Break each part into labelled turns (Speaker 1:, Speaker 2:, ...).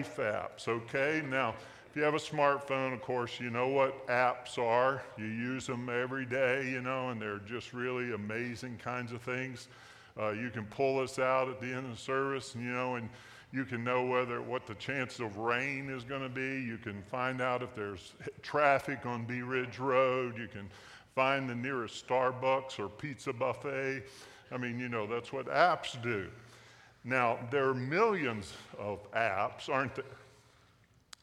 Speaker 1: life apps, okay? Now, if you have a smartphone, of course, you know what apps are. You use them every day, you know, and they're just really amazing kinds of things. Uh, you can pull this out at the end of the service, you know, and you can know whether what the chance of rain is going to be. You can find out if there's traffic on Bee Ridge Road. You can find the nearest Starbucks or pizza buffet. I mean, you know, that's what apps do. Now, there are millions of apps, aren't there?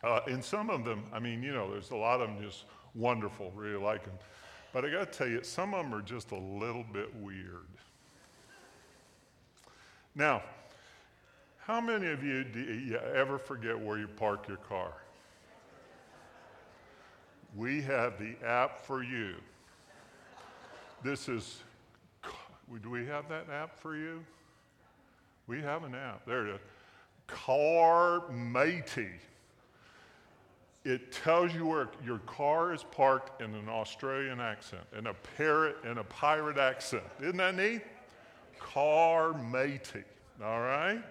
Speaker 1: Uh, and some of them, I mean, you know, there's a lot of them just wonderful, really like them. But I got to tell you, some of them are just a little bit weird. Now, how many of you do you ever forget where you park your car? We have the app for you. This is, do we have that app for you? We have an app. There it is. Carmati. It tells you where your car is parked in an Australian accent, in a parrot, in a pirate accent. Isn't that neat? Carmati. All right?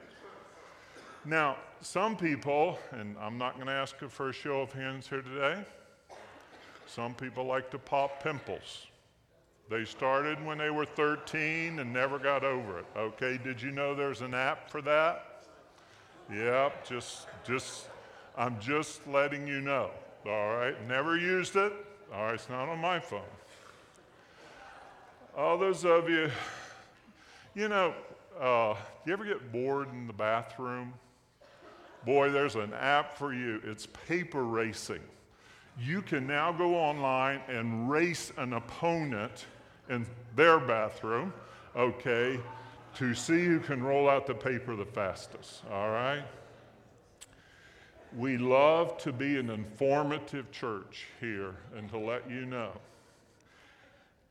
Speaker 1: Now, some people, and I'm not going to ask for a show of hands here today, some people like to pop pimples. They started when they were 13 and never got over it. Okay, did you know there's an app for that? Yep, just just I'm just letting you know. All right, never used it. All right, it's not on my phone. All those of you, you know, uh, you ever get bored in the bathroom? Boy, there's an app for you. It's paper racing. You can now go online and race an opponent in their bathroom, okay, to see who can roll out the paper the fastest, all right? We love to be an informative church here and to let you know.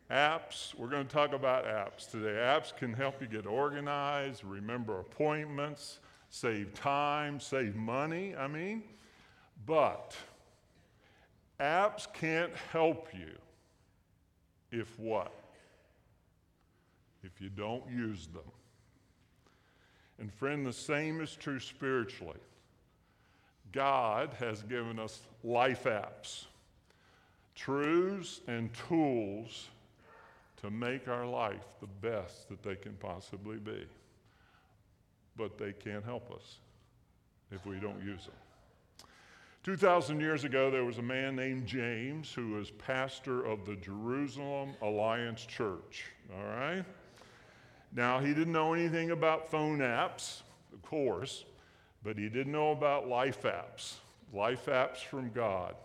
Speaker 1: Apps, we're going to talk about apps today. Apps can help you get organized, remember appointments, save time, save money, I mean. But apps can't help you if what? If you don't use them. And friend, the same is true spiritually. God has given us life apps, truths and tools to make our life the best that they can possibly be. But they can't help us if we don't use them. 2,000 years ago, there was a man named James who was pastor of the Jerusalem Alliance Church. All right? Now, he didn't know anything about phone apps, of course, but he didn't know about life apps, life apps from God.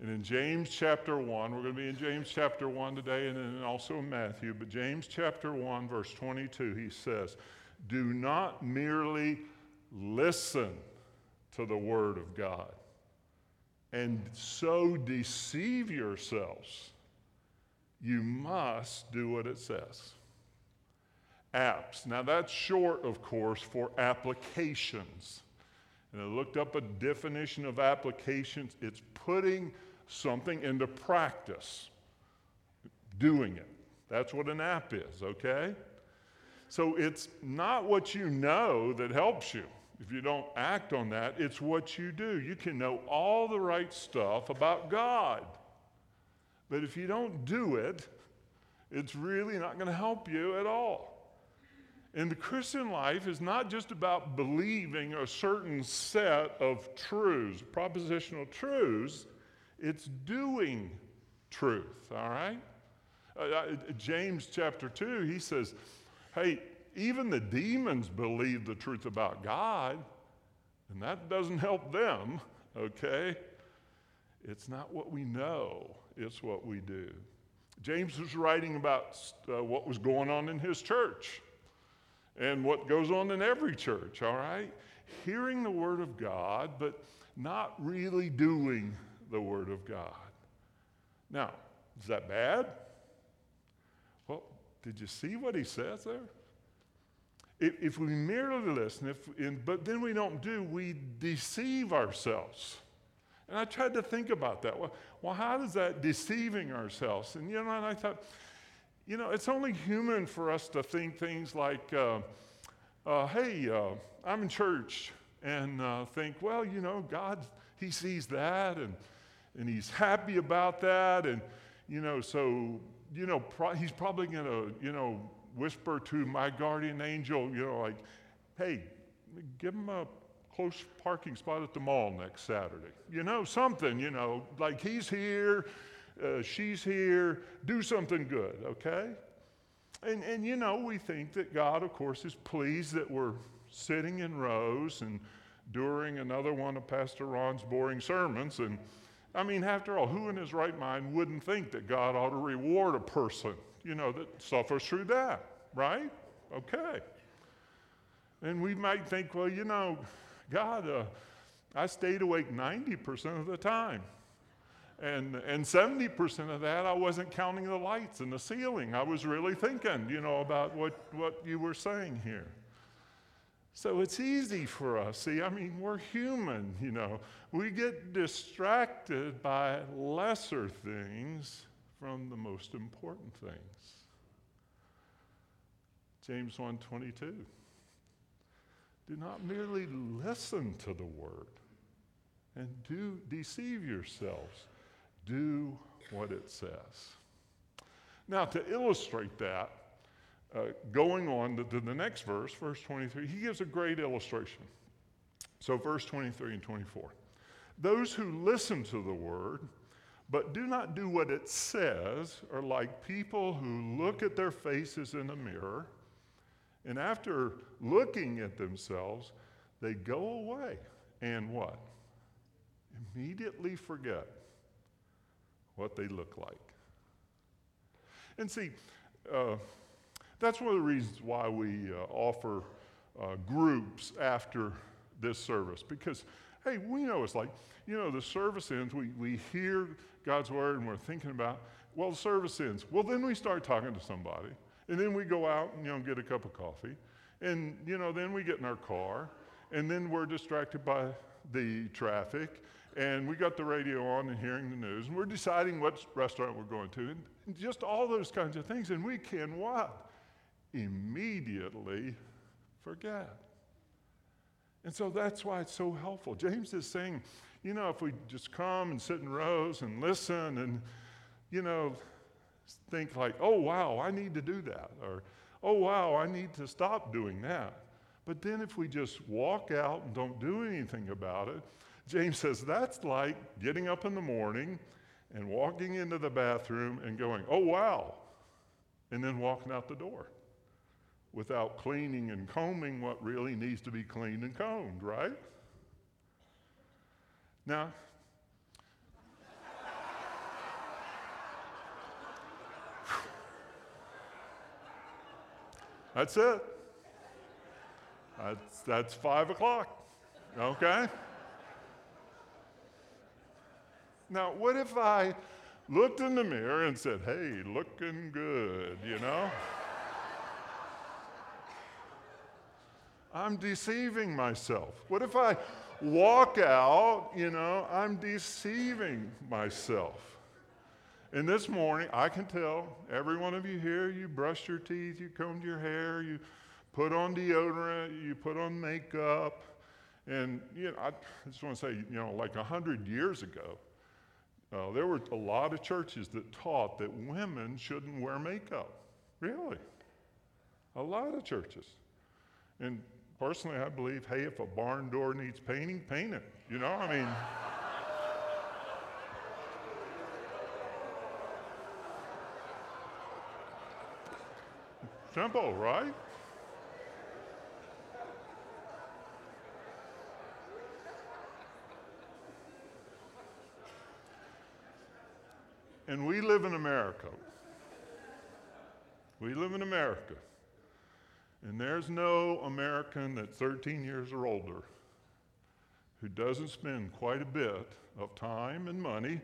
Speaker 1: And in James chapter 1, we're going to be in James chapter 1 today and then also in Matthew, but James chapter 1, verse 22, he says, Do not merely listen to the word of God and so deceive yourselves. You must do what it says. Apps. Now, that's short, of course, for applications. And I looked up a definition of applications. It's putting something into practice, doing it. That's what an app is, okay? So it's not what you know that helps you. If you don't act on that, it's what you do. You can know all the right stuff about God. But if you don't do it, it's really not going to help you at all. And the Christian life is not just about believing a certain set of truths, propositional truths, it's doing truth, all right? Uh, uh, James chapter 2, he says, hey, even the demons believe the truth about God, and that doesn't help them, okay? It's not what we know, it's what we do. James was writing about uh, what was going on in his church and what goes on in every church, all right? Hearing the Word of God, but not really doing the Word of God. Now, is that bad? Well, did you see what he says there? If, if we merely listen, if, but then we don't do, we deceive ourselves. And I tried to think about that. Well, well, how does that deceiving ourselves? And you know, and I thought, you know, it's only human for us to think things like, uh, uh, hey, uh, I'm in church and uh, think, well, you know, God, He sees that and, and He's happy about that. And, you know, so, you know, pro- He's probably going to, you know, whisper to my guardian angel, you know, like, hey, give him a close parking spot at the mall next Saturday. You know, something, you know, like he's here, uh, she's here, do something good, okay? And, and you know, we think that God, of course, is pleased that we're sitting in rows and during another one of Pastor Ron's boring sermons. And I mean, after all, who in his right mind wouldn't think that God ought to reward a person, you know, that suffers through that, right? Okay. And we might think, well, you know, God, uh, I stayed awake 90% of the time. And, and 70% of that, I wasn't counting the lights and the ceiling. I was really thinking, you know, about what, what you were saying here. So it's easy for us. See, I mean, we're human, you know. We get distracted by lesser things from the most important things. James 1:22. Do not merely listen to the word and do deceive yourselves. Do what it says. Now, to illustrate that, uh, going on to, to the next verse, verse 23, he gives a great illustration. So, verse 23 and 24. Those who listen to the word, but do not do what it says, are like people who look at their faces in a mirror, and after looking at themselves, they go away and what? Immediately forget what they look like. And see, uh, that's one of the reasons why we uh, offer uh, groups after this service because, hey, we know it's like, you know, the service ends, we, we hear God's word and we're thinking about, well, the service ends. Well, then we start talking to somebody, and then we go out and, you know, get a cup of coffee, and, you know, then we get in our car, and then we're distracted by the traffic, and we got the radio on and hearing the news, and we're deciding what restaurant we're going to, and just all those kinds of things. And we can what? Immediately forget. And so that's why it's so helpful. James is saying, you know, if we just come and sit in rows and listen and, you know, think like, oh, wow, I need to do that, or, oh, wow, I need to stop doing that. But then if we just walk out and don't do anything about it, James says that's like getting up in the morning and walking into the bathroom and going, oh, wow, and then walking out the door without cleaning and combing what really needs to be cleaned and combed, right? Now, that's it. That's, that's five o'clock, okay? Now, what if I looked in the mirror and said, hey, looking good, you know? I'm deceiving myself. What if I walk out, you know, I'm deceiving myself. And this morning, I can tell every one of you here, you brushed your teeth, you combed your hair, you put on deodorant, you put on makeup. And, you know, I just want to say, you know, like 100 years ago, uh, there were a lot of churches that taught that women shouldn't wear makeup. Really. A lot of churches. And personally, I believe, hey, if a barn door needs painting, paint it. You know, I mean. Simple, right? And we live in America. We live in America. And there's no American that's 13 years or older who doesn't spend quite a bit of time and money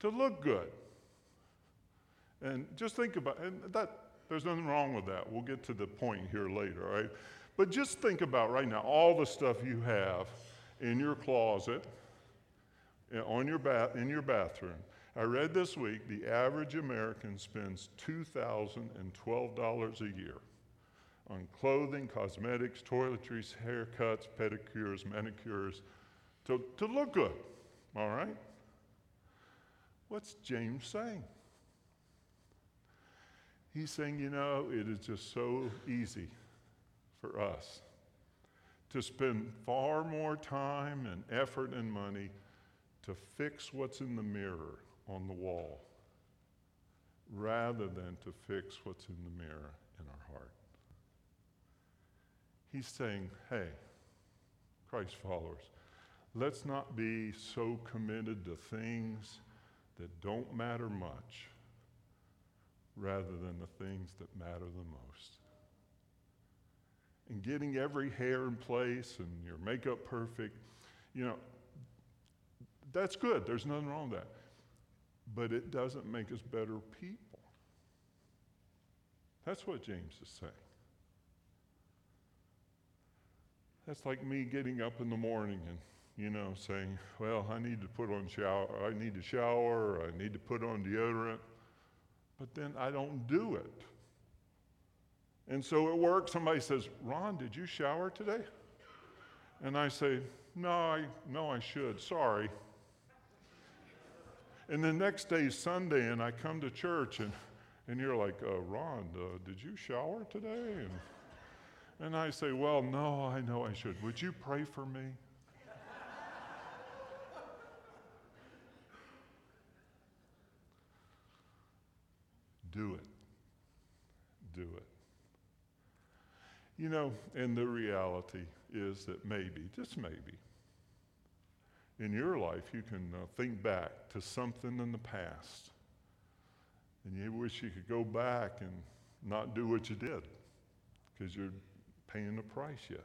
Speaker 1: to look good. And just think about and that there's nothing wrong with that. We'll get to the point here later, right? But just think about right now all the stuff you have in your closet, eh, on your bath, in your bathroom. I read this week the average American spends $2,012 a year on clothing, cosmetics, toiletries, haircuts, pedicures, manicures, to, to look good. All right? What's James saying? He's saying, you know, it is just so easy for us to spend far more time and effort and money to fix what's in the mirror on the wall rather than to fix what's in the mirror in our heart. He's saying, hey, Christ followers, let's not be so committed to things that don't matter much rather than the things that matter the most. And getting every hair in place and your makeup perfect, you know, that's good. There's nothing wrong with that. But it doesn't make us better people. That's what James is saying. That's like me getting up in the morning and, you know, saying, well, I need to put on shower, I need to shower, I need to put on deodorant, but then I don't do it. And so at work, somebody says, Ron, did you shower today? And I say, no, I, no, I should. Sorry. And the next day is Sunday, and I come to church, and, and you're like, uh, Ron, uh, did you shower today? And, and I say, Well, no, I know I should. Would you pray for me? Do it. Do it. You know, and the reality is that maybe, just maybe, in your life, you can uh, think back to something in the past. And you wish you could go back and not do what you did because you're paying the price yet.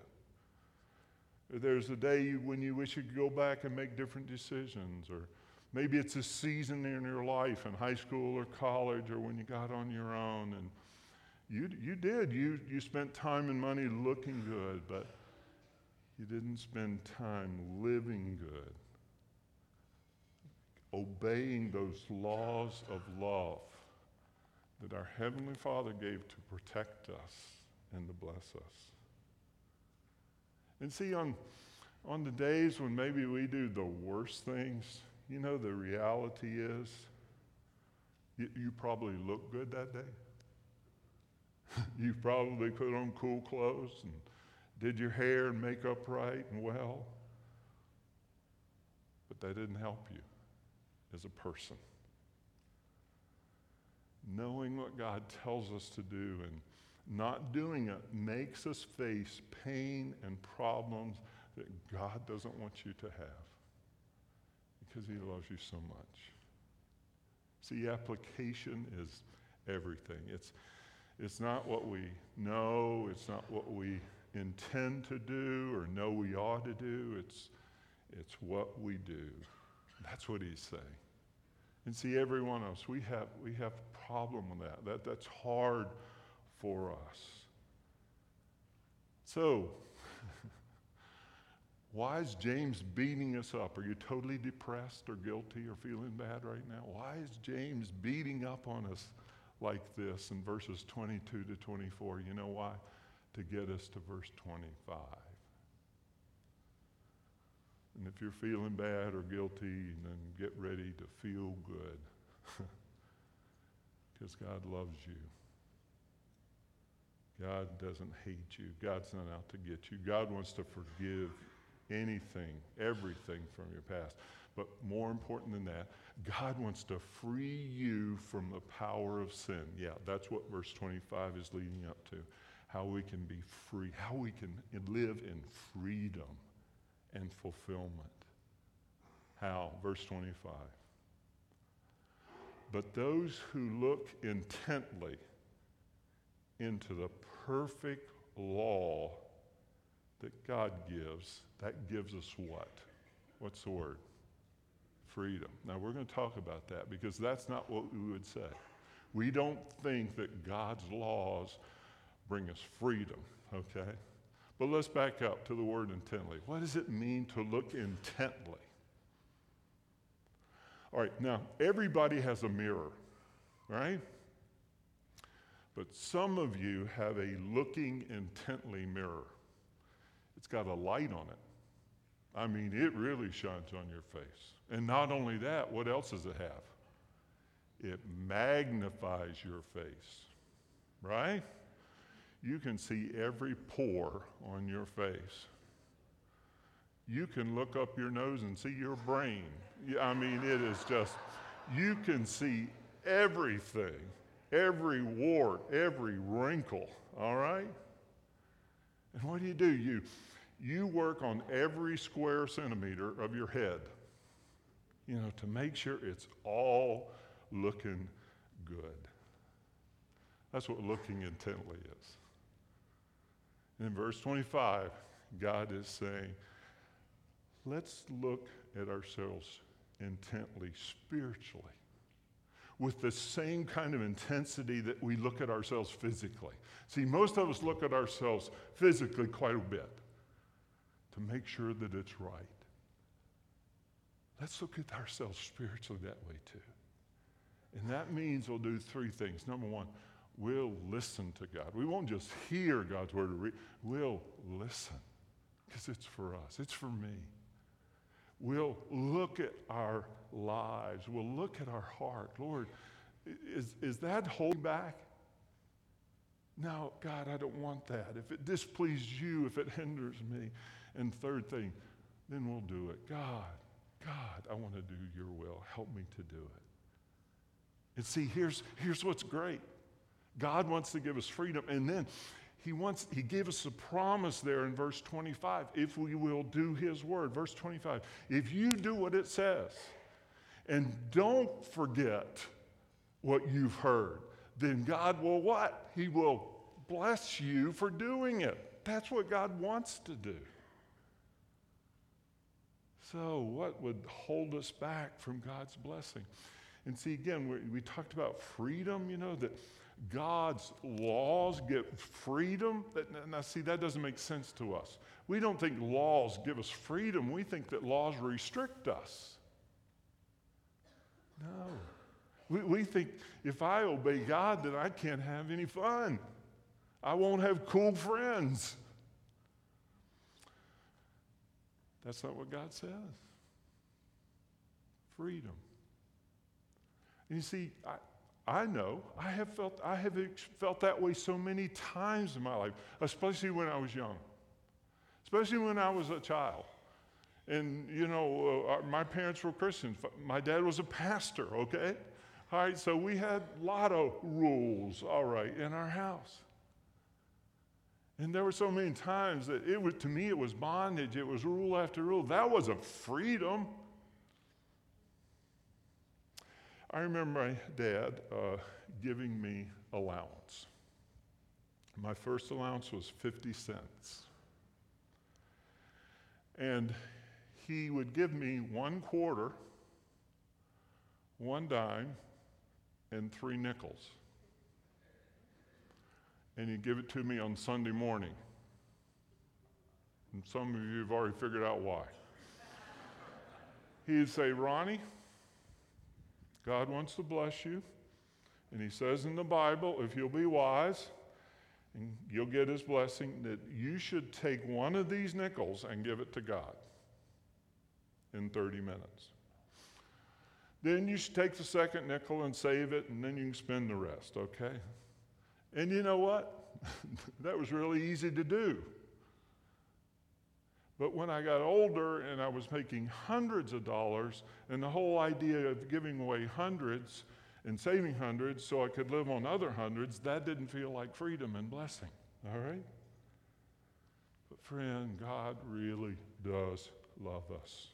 Speaker 1: There's a day when you wish you could go back and make different decisions, or maybe it's a season in your life in high school or college or when you got on your own and you, you did. You, you spent time and money looking good, but you didn't spend time living good, obeying those laws of love that our Heavenly Father gave to protect us and to bless us. And see, on, on the days when maybe we do the worst things, you know, the reality is you, you probably look good that day. you probably put on cool clothes and did your hair and makeup right and well. But that didn't help you as a person. Knowing what God tells us to do and not doing it makes us face pain and problems that God doesn't want you to have because He loves you so much. See, application is everything. It's, it's not what we know, it's not what we intend to do or know we ought to do, it's, it's what we do. That's what He's saying. And see, every one of us, we have, we have a problem with that. that. That's hard for us. So, why is James beating us up? Are you totally depressed or guilty or feeling bad right now? Why is James beating up on us like this in verses 22 to 24? You know why? To get us to verse 25. And if you're feeling bad or guilty, then get ready to feel good. Because God loves you. God doesn't hate you. God's not out to get you. God wants to forgive anything, everything from your past. But more important than that, God wants to free you from the power of sin. Yeah, that's what verse 25 is leading up to. How we can be free, how we can live in freedom and fulfillment. How? Verse 25. But those who look intently into the perfect law that God gives, that gives us what? What's the word? Freedom. Now, we're going to talk about that because that's not what we would say. We don't think that God's laws bring us freedom, okay? But let's back up to the word intently. What does it mean to look intently? All right, now, everybody has a mirror, right? But some of you have a looking intently mirror. It's got a light on it. I mean, it really shines on your face. And not only that, what else does it have? It magnifies your face, right? You can see every pore on your face. You can look up your nose and see your brain. I mean, it is just, you can see everything, every wart, every wrinkle, all right? And what do you do? You, you work on every square centimeter of your head, you know, to make sure it's all looking good. That's what looking intently is. In verse 25, God is saying, let's look at ourselves intently, spiritually, with the same kind of intensity that we look at ourselves physically. See, most of us look at ourselves physically quite a bit to make sure that it's right. Let's look at ourselves spiritually that way too. And that means we'll do three things. Number one, we'll listen to God. We won't just hear God's word, we'll listen because it's for us, it's for me. We'll look at our lives, we'll look at our heart. Lord, is, is that holding back? No, God, I don't want that. If it displeases you, if it hinders me. And third thing, then we'll do it. God, God, I want to do your will. Help me to do it. And see, here's, here's what's great God wants to give us freedom. And then he wants, he gave us a promise there in verse 25 if we will do his word. Verse 25, if you do what it says and don't forget what you've heard, then God will what? He will bless you for doing it. That's what God wants to do. So, what would hold us back from God's blessing? And see, again, we, we talked about freedom, you know, that God's laws give freedom. Now, see, that doesn't make sense to us. We don't think laws give us freedom, we think that laws restrict us. No. We, we think if I obey God, then I can't have any fun. I won't have cool friends. That's not what God says. Freedom. And you see, I, I know, I have, felt, I have felt that way so many times in my life, especially when I was young, especially when I was a child. And, you know, uh, my parents were Christians. My dad was a pastor, okay? All right, so we had a lot of rules, all right, in our house. And there were so many times that it was, to me, it was bondage. It was rule after rule. That wasn't freedom. I remember my dad uh, giving me allowance. My first allowance was 50 cents. And he would give me one quarter, one dime, and three nickels. And he'd give it to me on Sunday morning. And some of you have already figured out why. He'd say, Ronnie, God wants to bless you. And He says in the Bible, if you'll be wise, and you'll get His blessing, that you should take one of these nickels and give it to God in 30 minutes. Then you should take the second nickel and save it, and then you can spend the rest, okay? And you know what? that was really easy to do. But when I got older and I was making hundreds of dollars, and the whole idea of giving away hundreds and saving hundreds so I could live on other hundreds, that didn't feel like freedom and blessing. All right? But, friend, God really does love us.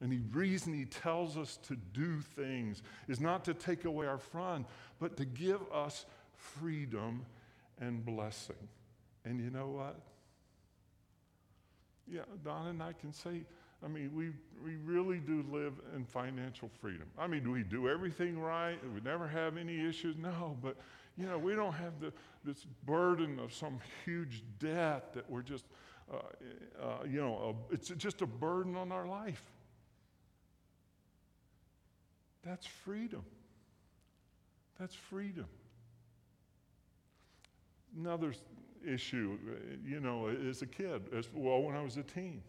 Speaker 1: And the reason He tells us to do things is not to take away our fun, but to give us freedom and blessing. And you know what? Yeah, Don and I can say, I mean, we, we really do live in financial freedom. I mean, do we do everything right? We never have any issues? No, but, you know, we don't have the, this burden of some huge debt that we're just, uh, uh, you know, a, it's just a burden on our life. That's freedom. That's freedom. Another issue, you know, as a kid, as well, when I was a teen.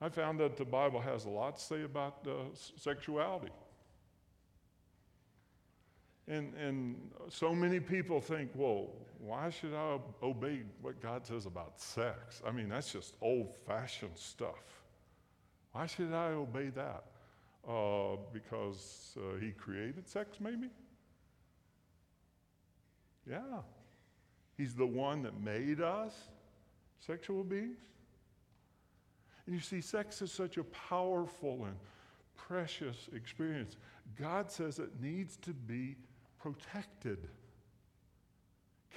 Speaker 1: I found that the Bible has a lot to say about uh, sexuality. And, and so many people think, well, why should I obey what God says about sex? I mean, that's just old fashioned stuff. Why should I obey that? Uh, because uh, He created sex, maybe? Yeah. He's the one that made us sexual beings. And you see, sex is such a powerful and precious experience. God says it needs to be protected,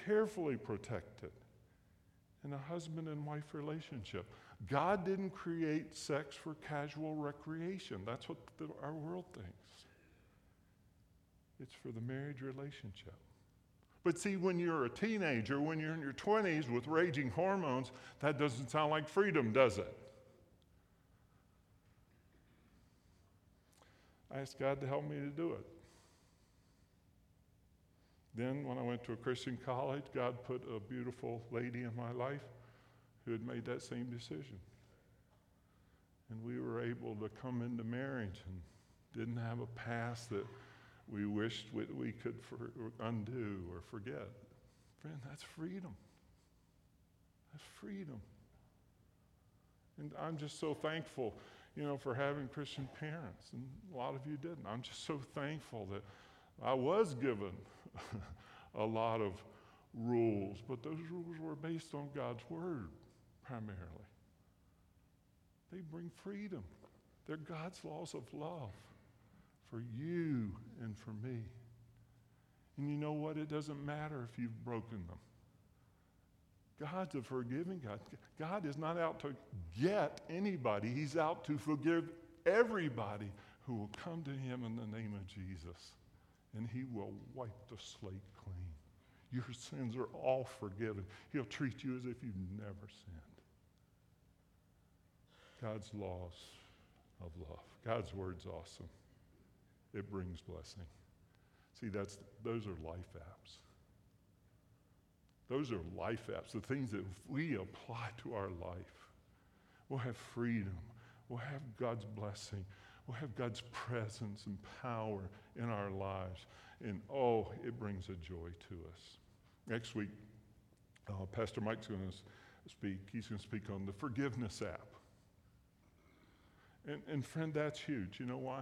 Speaker 1: carefully protected in a husband and wife relationship. God didn't create sex for casual recreation. That's what the, our world thinks. It's for the marriage relationship. But see, when you're a teenager, when you're in your 20s with raging hormones, that doesn't sound like freedom, does it? I asked God to help me to do it. Then, when I went to a Christian college, God put a beautiful lady in my life who had made that same decision. And we were able to come into marriage and didn't have a past that we wished we, we could for, undo or forget. Friend, that's freedom. That's freedom. And I'm just so thankful, you know, for having Christian parents. And a lot of you didn't. I'm just so thankful that I was given a lot of rules, but those rules were based on God's Word primarily. They bring freedom, they're God's laws of love for you and for me. And you know what? It doesn't matter if you've broken them. God's a forgiving God. God is not out to get anybody, He's out to forgive everybody who will come to Him in the name of Jesus. And He will wipe the slate clean. Your sins are all forgiven. He'll treat you as if you've never sinned. God's laws of love. God's word's awesome it brings blessing. See, that's, those are life apps. Those are life apps, the things that we apply to our life. We'll have freedom. We'll have God's blessing. We'll have God's presence and power in our lives. And oh, it brings a joy to us. Next week, uh, Pastor Mike's going to speak. He's going to speak on the forgiveness app. And, and friend, that's huge. You know why?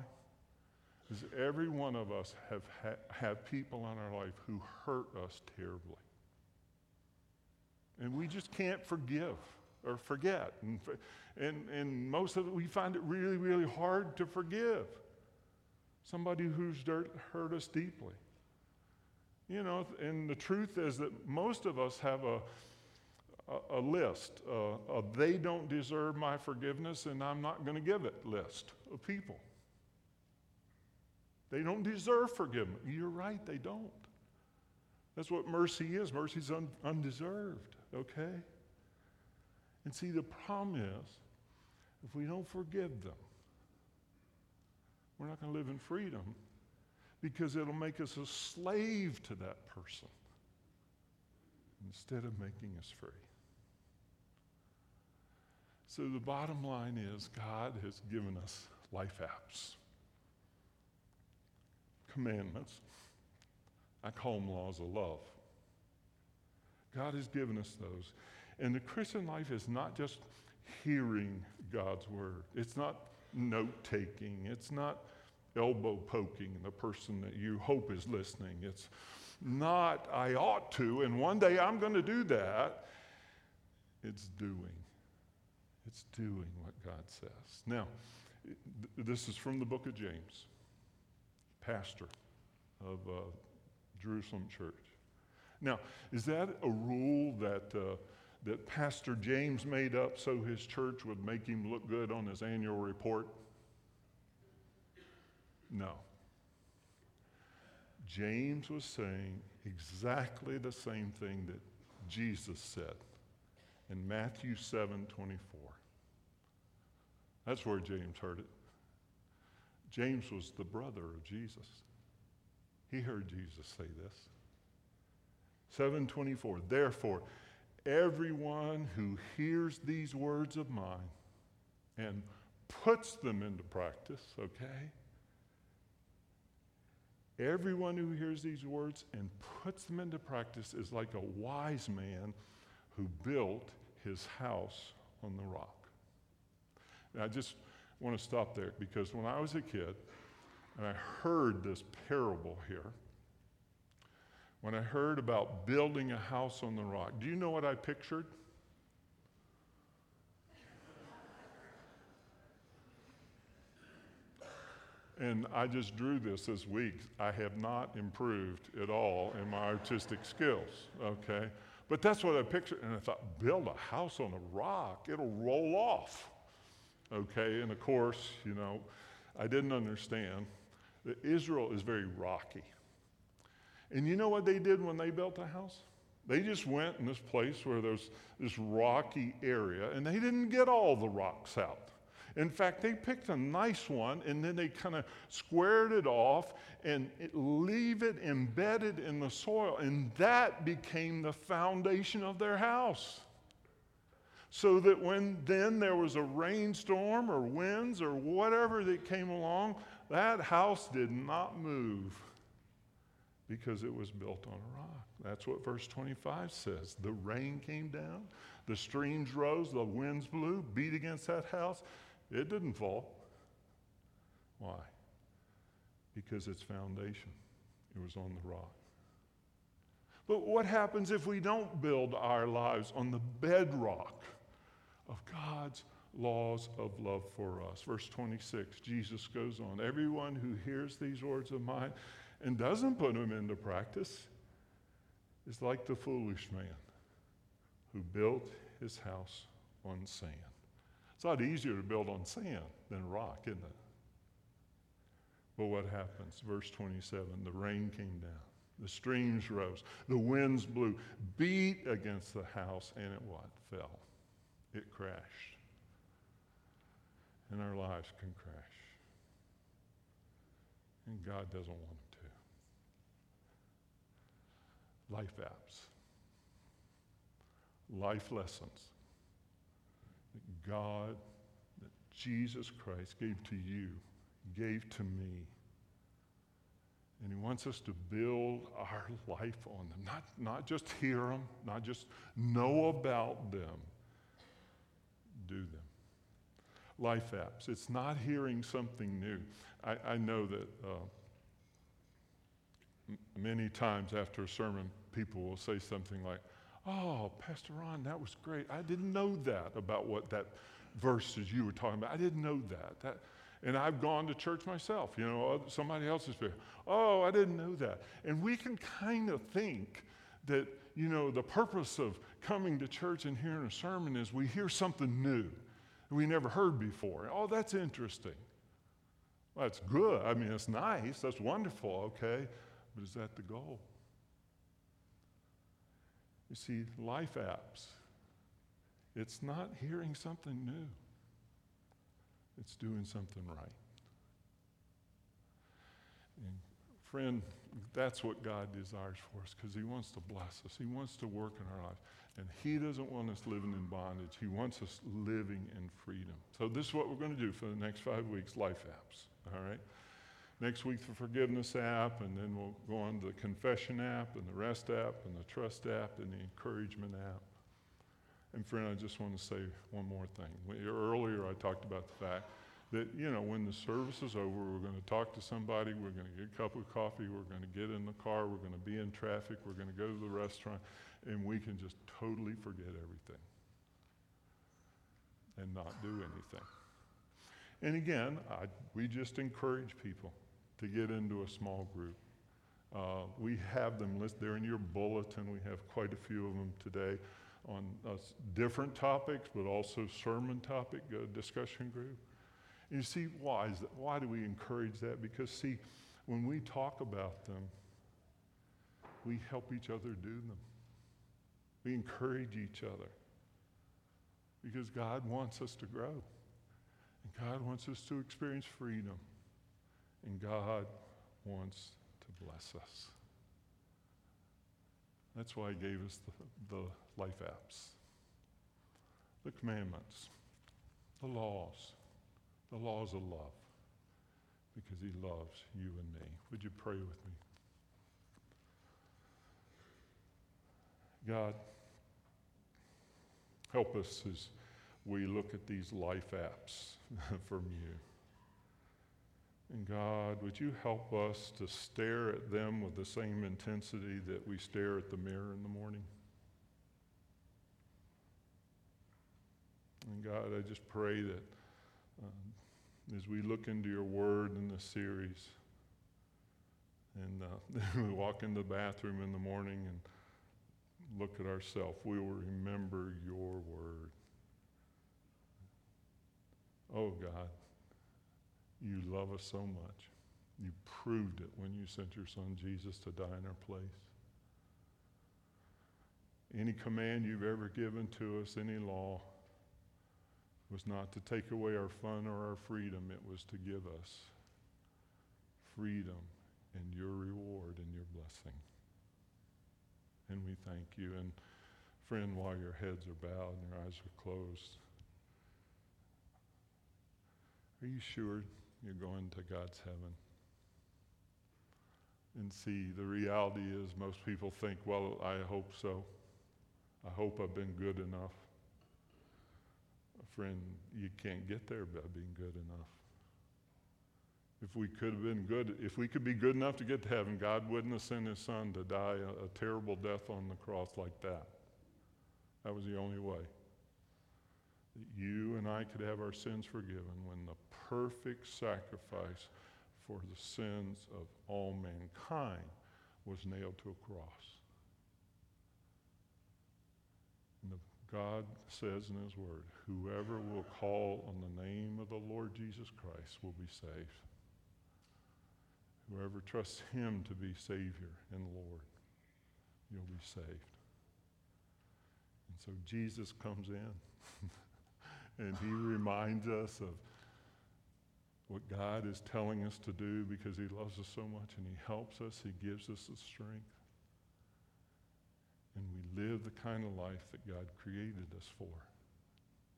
Speaker 1: Is every one of us have, ha- have people in our life who hurt us terribly. And we just can't forgive or forget. And, and, and most of it, we find it really, really hard to forgive somebody who's dirt, hurt us deeply. You know, and the truth is that most of us have a, a, list. Uh, they don't deserve my forgiveness, and I'm not going to give it list of people. They don't deserve forgiveness. You're right, they don't. That's what mercy is. Mercy's un- undeserved, okay? And see, the problem is, if we don't forgive them, we're not going to live in freedom because it'll make us a slave to that person instead of making us free. So the bottom line is God has given us life apps commandments. I call them laws of love. God has given us those. And the Christian life is not just hearing God's word, it's not note taking, it's not elbow poking the person that you hope is listening. It's not, I ought to, and one day I'm going to do that. It's doing. It's doing what God says. Now, this is from the book of James pastor of uh, Jerusalem Church. Now, is that a rule that, uh, that Pastor James made up so his church would make him look good on his annual report? No. James was saying exactly the same thing that Jesus said in Matthew 7 24. That's where James heard it. James was the brother of Jesus. He heard Jesus say this. 724. Therefore, everyone who hears these words of mine and puts them into practice, okay? Everyone who hears these words and puts them into practice is like a wise man who built his house on the rock. And I want to stop there because when I was a kid and I heard this parable here, when I heard about building a house on the rock, do you know what I pictured? And I just drew this this week. I have not improved at all in my artistic skills, okay? But that's what I pictured. And I thought, build a house on a rock, it'll roll off, okay? And of course, you know, I didn't understand that Israel is very rocky. And you know what they did when they built a house? They just went in this place where there's this rocky area and they didn't get all the rocks out. In fact, they picked a nice one and then they kind of squared it off and it, leave it embedded in the soil. And that became the foundation of their house. So that when then there was a rainstorm or winds or whatever that came along, that house did not move because it was built on a rock. That's what verse 25 says. The rain came down, the streams rose, the winds blew, beat against that house, it didn't fall. Why? Because its foundation, it was on the rock. But what happens if we don't build our lives on the bedrock of God's laws of love for us? Verse 26, Jesus goes on Everyone who hears these words of mine and doesn't put them into practice is like the foolish man who built his house on sand. It's a lot easier to build on sand than rock, isn't it? But what happens? Verse 27 the rain came down, the streams rose, the winds blew, beat against the house, and it what? Fell. It crashed. And our lives can crash. And God doesn't want them to. Life apps, life lessons that God, that Jesus Christ gave to you, gave to me. And he wants us to build our life on them, not, not just hear them, not just know about them, do them. Life apps. It's not hearing something new. I, I know that uh, m- many times after a sermon, people will say something like, Oh, Pastor Ron, that was great. I didn't know that about what that verses you were talking about. I didn't know that. that and I've gone to church myself, you know, somebody else's. Oh, I didn't know that. And we can kind of think that, you know, the purpose of coming to church and hearing a sermon is we hear something new we never heard before. Oh, that's interesting. Well, that's good. I mean, it's nice. That's wonderful, okay? But is that the goal? You see, life apps, it's not hearing something new, it's doing something right. And friend, that's what God desires for us because He wants to bless us. He wants to work in our lives. And He doesn't want us living in bondage. He wants us living in freedom. So, this is what we're going to do for the next five weeks life apps. All right? Next week, the forgiveness app, and then we'll go on to the confession app, and the rest app, and the trust app, and the encouragement app. And friend, I just want to say one more thing. Earlier, I talked about the fact that, you know, when the service is over, we're going to talk to somebody, we're going to get a cup of coffee, we're going to get in the car, we're going to be in traffic, we're going to go to the restaurant, and we can just totally forget everything and not do anything. And again, I, we just encourage people to get into a small group. Uh, we have them listed. They're in your bulletin. We have quite a few of them today on uh, different topics, but also sermon topic uh, discussion group. And you see, why is that? Why do we encourage that? Because see, when we talk about them, we help each other do them. We encourage each other because God wants us to grow. And God wants us to experience freedom. And God wants to bless us. That's why He gave us the, the life apps, the commandments, the laws, the laws of love, because He loves you and me. Would you pray with me? God, help us as we look at these life apps from you. And God, would you help us to stare at them with the same intensity that we stare at the mirror in the morning? And God, I just pray that as we look into your word in this series, and uh, we walk in the bathroom in the morning and look at ourselves, we will remember your word. Oh God, you love us so much. You proved it when you sent your son Jesus to die in our place. Any command you've ever given to us, any law, was not to take away our fun or our freedom, it was to give us freedom and your reward and your blessing. And we thank you. And friend, while your heads are bowed and your eyes are closed, are you sure you're going to God's heaven? And see, the reality is most people think, well, I hope so. I hope I've been good enough. Friend, you can't get there by being good enough. If we could have been good, if we could be good enough to get to heaven, God wouldn't have sent his son to die a, a terrible death on the cross like that. That was the only way. That you and I could have our sins forgiven when the perfect sacrifice for the sins of all mankind was nailed to a cross. And the, God says in His Word, whoever will call on the name of the Lord Jesus Christ will be saved. Whoever trusts Him to be Savior and Lord, you'll be saved. And so Jesus comes in and He reminds us of what God is telling us to do because He loves us so much and He helps us, He gives us the strength. And we live the kind of life that God created us for.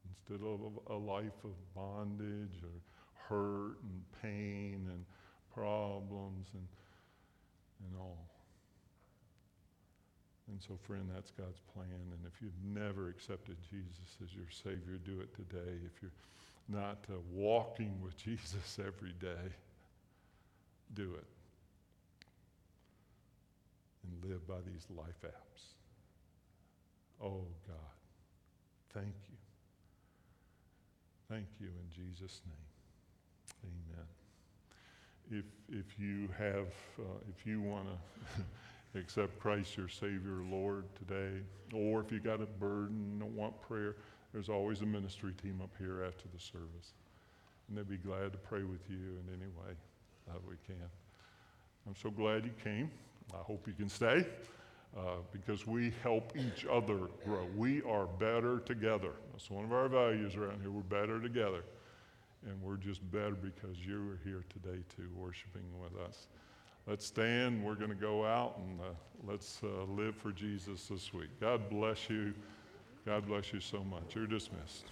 Speaker 1: Instead of a life of bondage or hurt and pain and problems and, and all. And so, friend, that's God's plan. And if you've never accepted Jesus as your Savior, do it today. If you're not uh, walking with Jesus every day, do it. And live by these life apps. Oh, God, thank you. Thank you in Jesus' name. Amen if, if you have, uh, if you want to accept Christ your Savior, Lord, today, or if you got a burden, don't want prayer, there's always a ministry team up here after the service. And they'd be glad to pray with you in any way that we can. I'm so glad you came. I hope you can stay uh, because we help each other grow. We are better together. That's one of our values around here. We're better together. And we're just better because you are here today too, worshiping with us. Let's stand. We're going to go out and uh, let's uh, live for Jesus this week. God bless you. God bless you so much. You're dismissed.